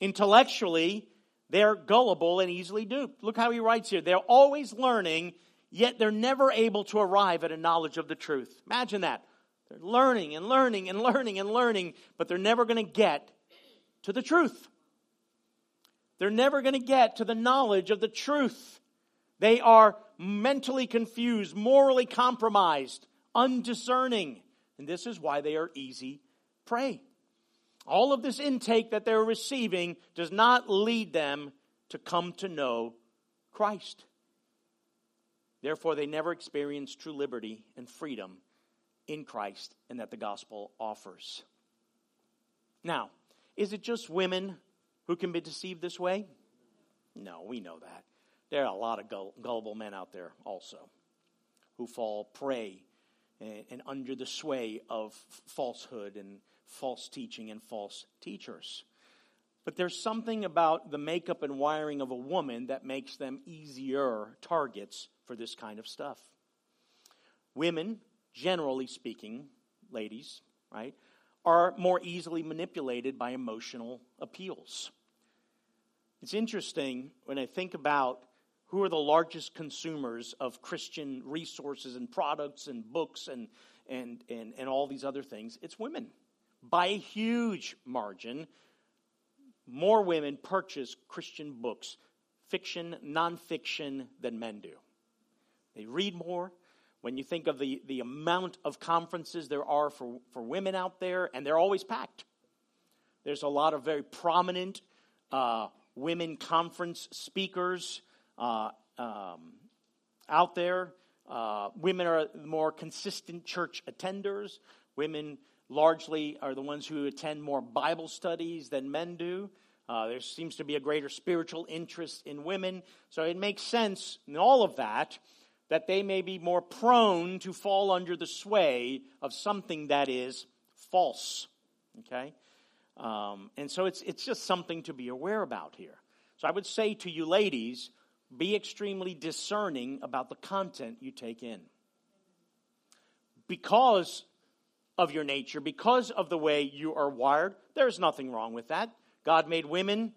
Intellectually, they're gullible and easily duped. Look how he writes here. They're always learning, yet they're never able to arrive at a knowledge of the truth. Imagine that. They're learning and learning and learning and learning, but they're never going to get to the truth. They're never going to get to the knowledge of the truth. They are mentally confused, morally compromised, undiscerning. And this is why they are easy prey. All of this intake that they're receiving does not lead them to come to know Christ. Therefore, they never experience true liberty and freedom in Christ and that the gospel offers. Now, is it just women who can be deceived this way? No, we know that. There are a lot of gullible men out there also who fall prey and, under the sway of falsehood and false teaching and false teachers. But there's something about the makeup and wiring of a woman that makes them easier targets for this kind of stuff. Women, generally speaking, ladies, right, are more easily manipulated by emotional appeals. It's interesting when I think about who are the largest consumers of Christian resources and products and books and, and, and, and all these other things. It's women by a huge margin, more women purchase Christian books, fiction, nonfiction, than men do. They read more. When you think of the, the amount of conferences there are for, for women out there, and they're always packed. There's a lot of very prominent uh, women conference speakers uh, um, out there. Uh, women are more consistent church attenders. Women largely are the ones who attend more Bible studies than men do. Uh, there seems to be a greater spiritual interest in women. So it makes sense in all of that that they may be more prone to fall under the sway of something that is false. Okay? Um, and so it's, it's just something to be aware about here. So I would say to you ladies, be extremely discerning about the content you take in. Because of your nature, because of the way you are wired. There's nothing wrong with that. God made women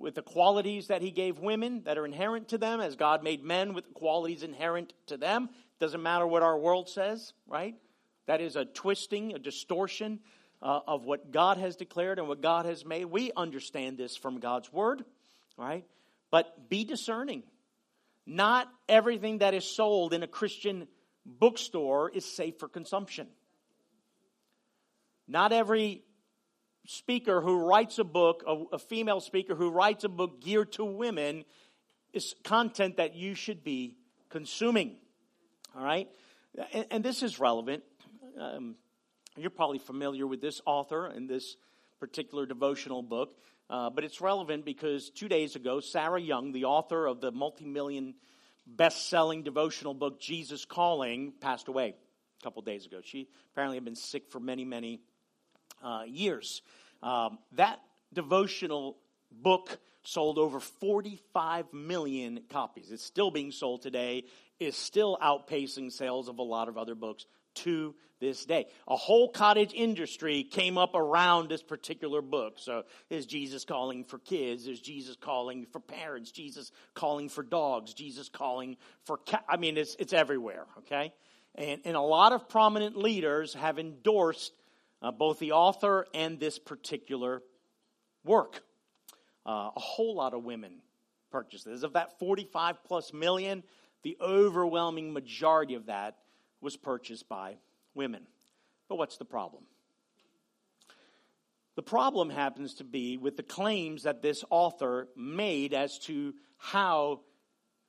with the qualities that He gave women that are inherent to them, as God made men with the qualities inherent to them. Doesn't matter what our world says, right? That is a twisting, a distortion uh, of what God has declared and what God has made. We understand this from God's Word, right? But be discerning. Not everything that is sold in a Christian bookstore is safe for consumption. Not every speaker who writes a book, a, a, female speaker who writes a book geared to women, is content that you should be consuming. All right? And, and this is relevant. Um, you're probably familiar with this author and this particular devotional book, uh, but it's relevant because two days ago, Sarah Young, the author of the multi million best selling devotional book, Jesus Calling, passed away a couple days ago. She apparently had been sick for many, many uh, years. Um, that devotional book sold over 45 million copies. It's still being sold today, is still outpacing sales of a lot of other books to this day. A whole cottage industry came up around this particular book. So, is Jesus calling for kids? Is Jesus calling for parents? Jesus calling for dogs? Jesus calling for cat? I mean, it's, it's everywhere, okay? And, and a lot of prominent leaders have endorsed uh, both the author and this particular work. Uh, a whole lot of women purchased this. Of that 45 plus million, the overwhelming majority of that was purchased by women. But what's the problem? The problem happens to be with the claims that this author made as to how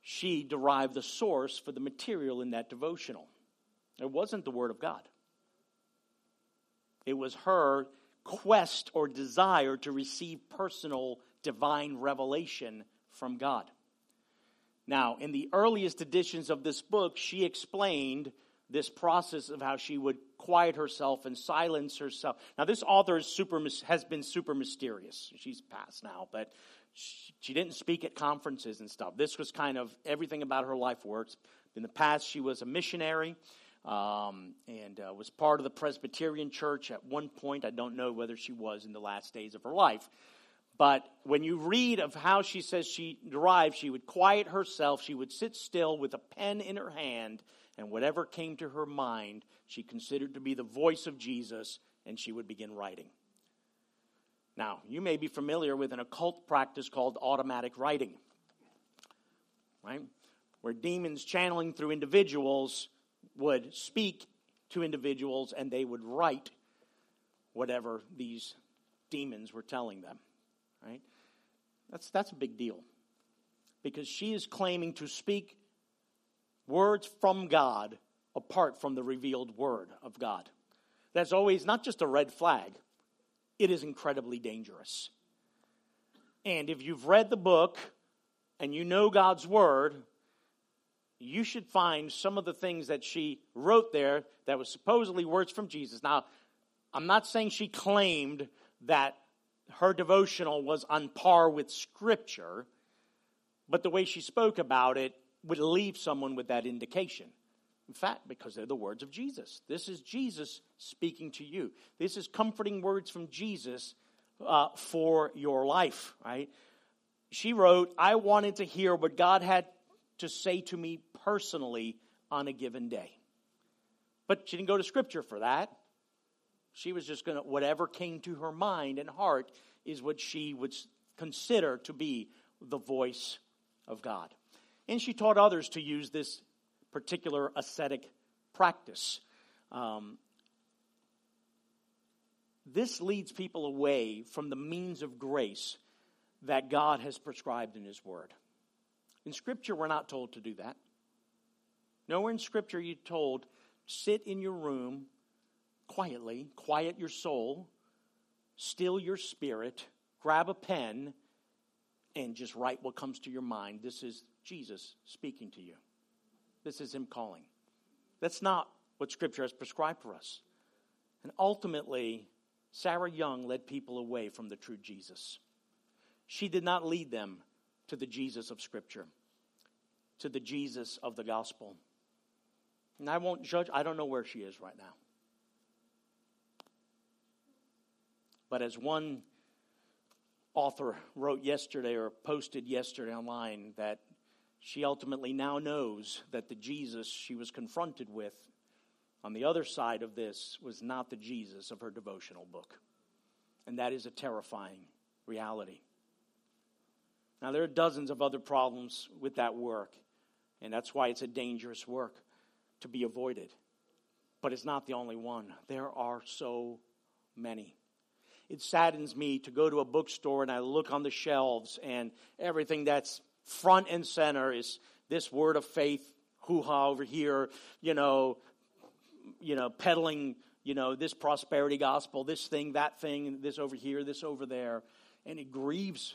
she derived the source for the material in that devotional. It wasn't the Word of God, it was her quest or desire to receive personal divine revelation from God. Now, in the earliest editions of this book, she explained this process of how she would quiet herself and silence herself. Now, this author is super, has been super mysterious. She's passed now, but she, she didn't speak at conferences and stuff. This was kind of everything about her life works. In the past, she was a missionary um, and uh, was part of the Presbyterian Church at one point. I don't know whether she was in the last days of her life. But when you read of how she says she derived, she would quiet herself, she would sit still with a pen in her hand, and whatever came to her mind, she considered to be the voice of Jesus, and she would begin writing. Now, you may be familiar with an occult practice called automatic writing, right? Where demons channeling through individuals would speak to individuals and they would write whatever these demons were telling them, right? That's, that's a big deal because she is claiming to speak words from God apart from the revealed word of God. That's always not just a red flag, it is incredibly dangerous. And if you've read the book and you know God's word, you should find some of the things that she wrote there that was supposedly words from Jesus. Now, I'm not saying she claimed that her devotional was on par with Scripture, but the way she spoke about it would leave someone with that indication. In fact, because they're the words of Jesus. This is Jesus speaking to you. This is comforting words from Jesus uh, for your life, right? She wrote, I wanted to hear what God had to say to me personally on a given day. But she didn't go to scripture for that. She was just going to, whatever came to her mind and heart is what she would consider to be the voice of God. And she taught others to use this particular ascetic practice. Um, this leads people away from the means of grace that God has prescribed in His Word. In Scripture, we're not told to do that. Nowhere in Scripture are you're told, sit in your room quietly, quiet your soul, still your spirit, grab a pen, and just write what comes to your mind. This is Jesus speaking to you. This is Him calling. That's not what Scripture has prescribed for us. And ultimately, Sarah Young led people away from the true Jesus. She did not lead them to the Jesus of Scripture, to the Jesus of the gospel. And I won't judge, I don't know where she is right now. But as one author wrote yesterday or posted yesterday online, that she ultimately now knows that the Jesus she was confronted with on the other side of this was not the Jesus of her devotional book. And that is a terrifying reality. Now, there are dozens of other problems with that work, and that's why it's a dangerous work to be avoided. But it's not the only one. There are so many. It saddens me to go to a bookstore and I look on the shelves, and everything that's front and center is this word of faith hoo ha over here, you know, you know, peddling, you know, this prosperity gospel, this thing, that thing, this over here, this over there. And it grieves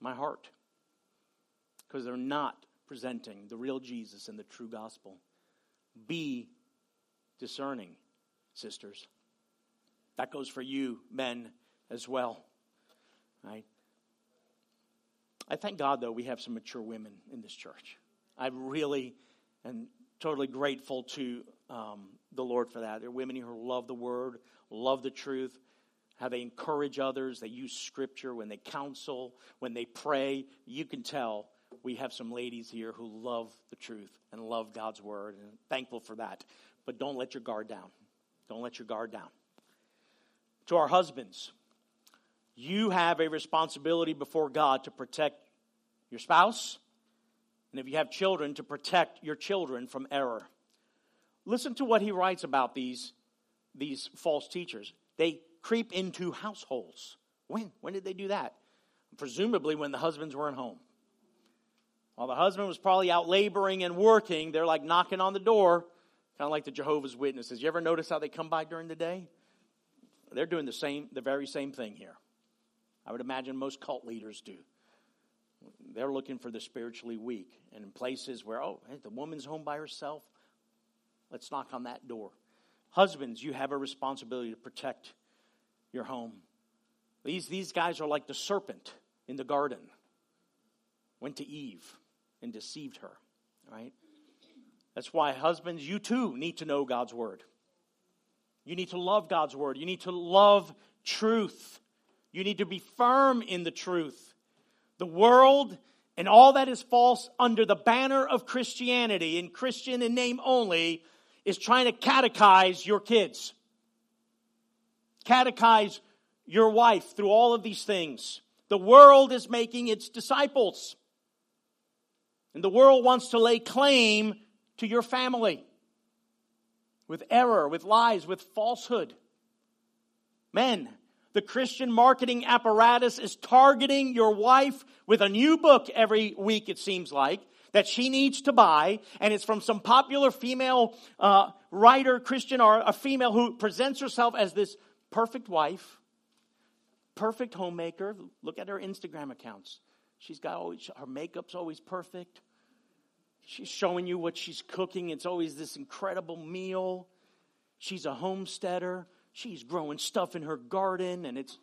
my heart because they're not presenting the real Jesus and the true gospel. Be discerning, sisters. That goes for you, men, as well. Right? I thank God, though, we have some mature women in this church. I really am totally grateful to um, the Lord for that. There are women who love the Word, love the truth, how they encourage others, they use Scripture when they counsel, when they pray. You can tell we have some ladies here who love the truth and love God's word, and thankful for that. but don't let your guard down. Don't let your guard down. To our husbands, you have a responsibility before God to protect your spouse, and if you have children, to protect your children from error. Listen to what he writes about these, these false teachers. They creep into households. When? When did they do that? Presumably when the husbands weren't home. While the husband was probably out laboring and working, they're like knocking on the door, kind of like the Jehovah's Witnesses. You ever notice how they come by during the day? They're doing the same, the very same thing here. I would imagine most cult leaders do. They're looking for the spiritually weak. And in places where, oh, hey, the woman's home by herself, let's knock on that door. Husbands, you have a responsibility to protect your home. These, these guys are like the serpent in the garden. Went to Eve and deceived her, right? That's why, husbands, you too need to know God's word. You need to love God's word. You need to love truth. You need to be firm in the truth. The world and all that is false under the banner of Christianity, and Christian in name only, is trying to catechize your kids. Catechize your wife through all of these things. The world is making its disciples. And the world wants to lay claim to your family with error, with lies, with falsehood. Men, the Christian marketing apparatus is targeting your wife with a new book every week, it seems like, that she needs to buy. And it's from some popular female uh, writer, Christian, or a female who presents herself as this perfect wife, perfect homemaker. Look at her Instagram accounts. She's got always, her makeup's always perfect. She's showing you what she's cooking. It's always this incredible meal. She's a homesteader. She's growing stuff in her garden and it's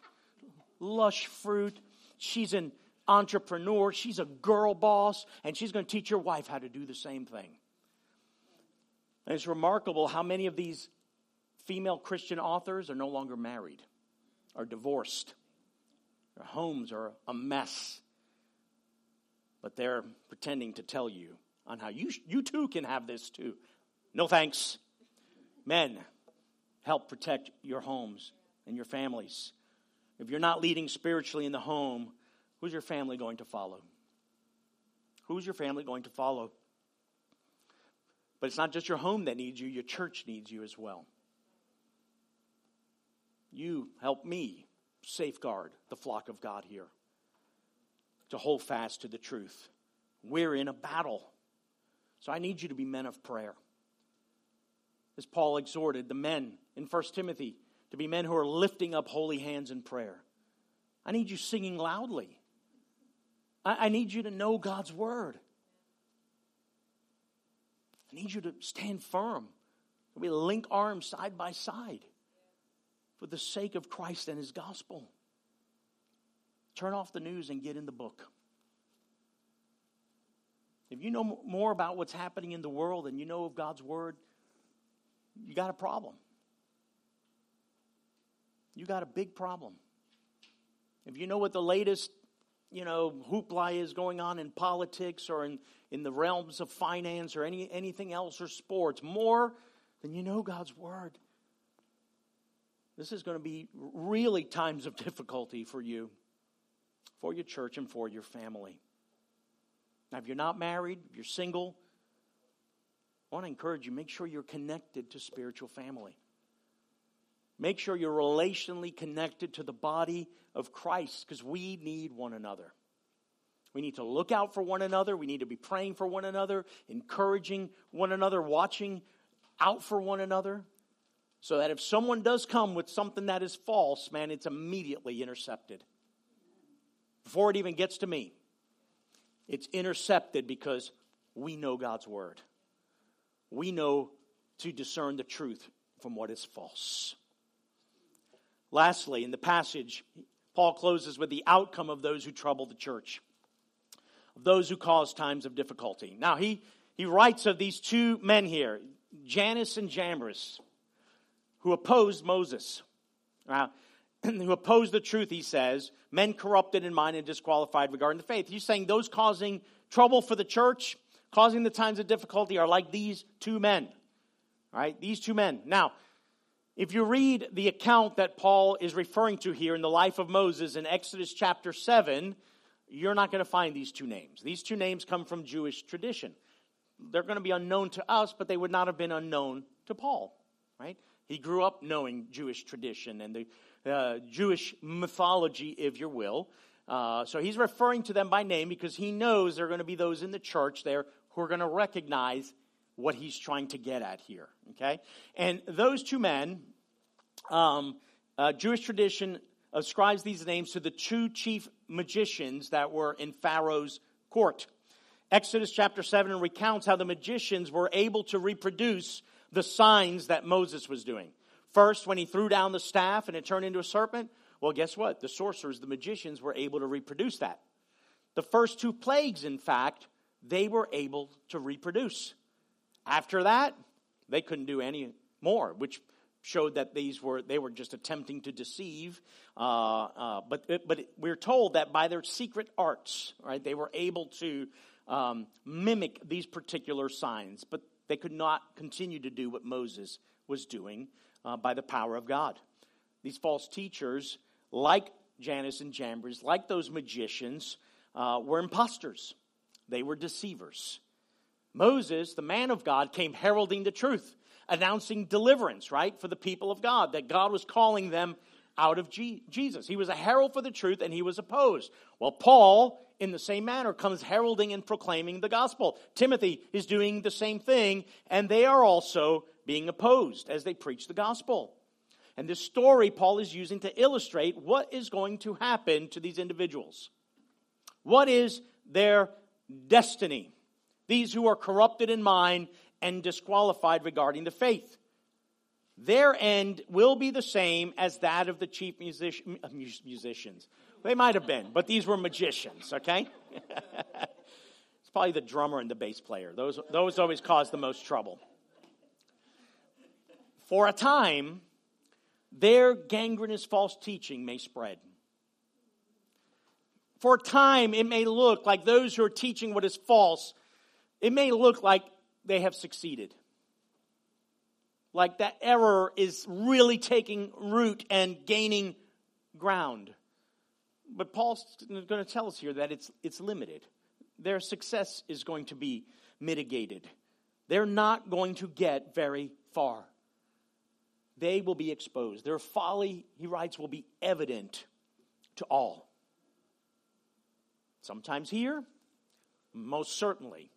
lush fruit. She's an entrepreneur. She's a girl boss and she's going to teach your wife how to do the same thing. And it's remarkable how many of these female Christian authors are no longer married, are divorced. Their homes are a mess. But they're pretending to tell you on how you, you too can have this too. No thanks. Men, help protect your homes and your families. If you're not leading spiritually in the home, who's your family going to follow? Who's your family going to follow? But it's not just your home that needs you, your church needs you as well. You help me safeguard the flock of God here, to hold fast to the truth. We're in a battle. So I need you to be men of prayer as Paul exhorted the men in 1 Timothy to be men who are lifting up holy hands in prayer. I need you singing loudly. I, I need you to know God's word. I need you to stand firm. We link arms side by side for the sake of Christ and his gospel. Turn off the news and get in the book. If you know more about what's happening in the world than you know of God's word, you got a problem. You got a big problem. If you know what the latest, you know, hoopla is going on in politics or in, in the realms of finance or any, anything else or sports, more than you know God's word, this is going to be really times of *laughs* difficulty for you, for your church, and for your family. Now, if you're not married, if you're single, I want to encourage you make sure you're connected to spiritual family. Make sure you're relationally connected to the body of Christ because we need one another. We need to look out for one another. We need to be praying for one another, encouraging one another, watching out for one another. So that if someone does come with something that is false, man, it's immediately intercepted. Before it even gets to me, it's intercepted because we know God's word we know to discern the truth from what is false. Lastly, in the passage, Paul closes with the outcome of those who trouble the church, of those who cause times of difficulty. Now, he, he writes of these two men here, Jannes and Jambres, who opposed Moses. Now, who opposed the truth, he says, men corrupted in mind and disqualified regarding the faith. He's saying those causing trouble for the church causing the times of difficulty are like these two men. Right? these two men. Now, if you read the account that Paul is referring to here in the life of Moses in Exodus chapter 7, you're not going to find these two names. These two names come from Jewish tradition. They're going to be unknown to us, but they would not have been unknown to Paul, right? He grew up knowing Jewish tradition and the uh, Jewish mythology, if you will. Uh, so he's referring to them by name because he knows there are going to be those in the church there who are going to recognize what he's trying to get at here. Okay? And those two men, um, uh, Jewish tradition ascribes these names to the two chief magicians that were in Pharaoh's court. Exodus chapter 7 recounts how the magicians were able to reproduce the signs that Moses was doing. First, when he threw down the staff and it turned into a serpent, well, guess what? The sorcerers, the magicians, were able to reproduce that. The first two plagues, in fact, they were able to reproduce. After that, they couldn't do any more, which showed that these were they were just attempting to deceive. Uh, uh, but but we're told that by their secret arts, right, they were able to um, mimic these particular signs, but they could not continue to do what Moses was doing uh, by the power of God. These false teachers, like Jannes and Jambres, like those magicians, uh, were imposters. They were deceivers. Moses, the man of God, came heralding the truth, announcing deliverance, right, for the people of God, that God was calling them out of G- Jesus. He was a herald for the truth and he was opposed. Well, Paul, in the same manner, comes heralding and proclaiming the gospel. Timothy is doing the same thing, and they are also being opposed as they preach the gospel. And this story Paul is using to illustrate what is going to happen to these individuals. What is their destiny? these who are corrupted in mind and disqualified regarding the faith. Their end will be the same as that of the chief music- uh, musicians. They might have been, but these were magicians, okay? *laughs* it's probably the drummer and the bass player. Those, those always cause the most trouble. For a time, their gangrenous false teaching may spread. For a time, it may look like those who are teaching what is false it may look like they have succeeded. Like that error is really taking root and gaining ground. But Paul's going to tell us here that it's, it's limited. Their success is going to be mitigated. They're not going to get very far. They will be exposed. Their folly, he writes, will be evident to all. Sometimes here, most certainly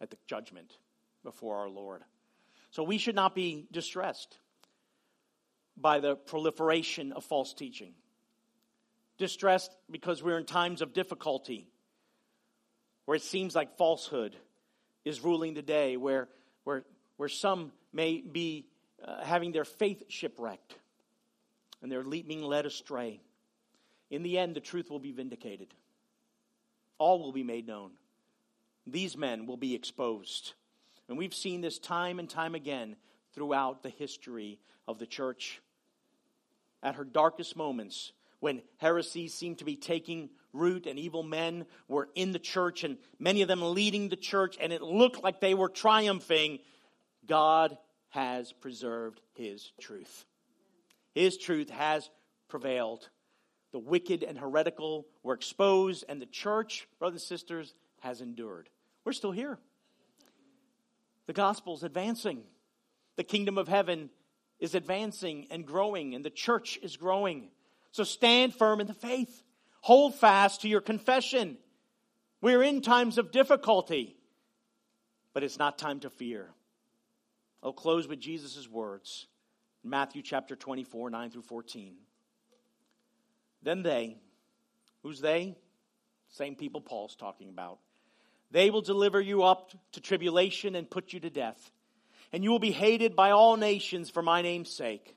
at the judgment before our Lord. So we should not be distressed by the proliferation of false teaching. Distressed because we're in times of difficulty where it seems like falsehood is ruling the day, where, where, where some may be uh, having their faith shipwrecked and they're being led astray. In the end, the truth will be vindicated, all will be made known these men will be exposed. And we've seen this time and time again throughout the history of the church. At her darkest moments, when heresies seemed to be taking root and evil men were in the church and many of them leading the church, and it looked like they were triumphing, God has preserved His truth. His truth has prevailed. The wicked and heretical were exposed, and the church, brothers and sisters, has endured. We're still here. The gospel's advancing. The kingdom of heaven is advancing and growing, and the church is growing. So stand firm in the faith. Hold fast to your confession. We're in times of difficulty, but it's not time to fear. I'll close with Jesus' words Matthew chapter 24, 9 through 14. Then they, who's they? Same people Paul's talking about. They will deliver you up to tribulation and put you to death. And you will be hated by all nations for my name's sake.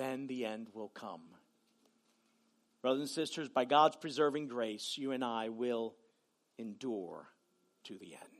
Then the end will come. Brothers and sisters, by God's preserving grace, you and I will endure to the end.